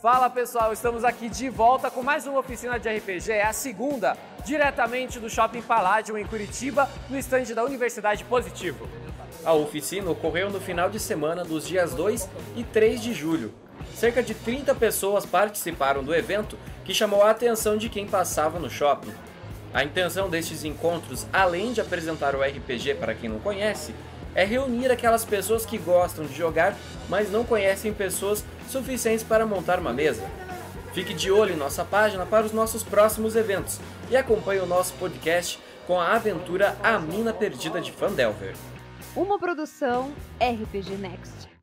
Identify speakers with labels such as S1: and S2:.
S1: Fala pessoal, estamos aqui de volta com mais uma oficina de RPG, é a segunda, diretamente do Shopping Palladium em Curitiba, no estande da Universidade Positivo.
S2: A oficina ocorreu no final de semana dos dias 2 e 3 de julho. Cerca de 30 pessoas participaram do evento que chamou a atenção de quem passava no shopping. A intenção destes encontros, além de apresentar o RPG para quem não conhece, é reunir aquelas pessoas que gostam de jogar, mas não conhecem pessoas suficientes para montar uma mesa. Fique de olho em nossa página para os nossos próximos eventos e acompanhe o nosso podcast com a aventura A Mina Perdida de Fandelver.
S3: Uma produção RPG Next.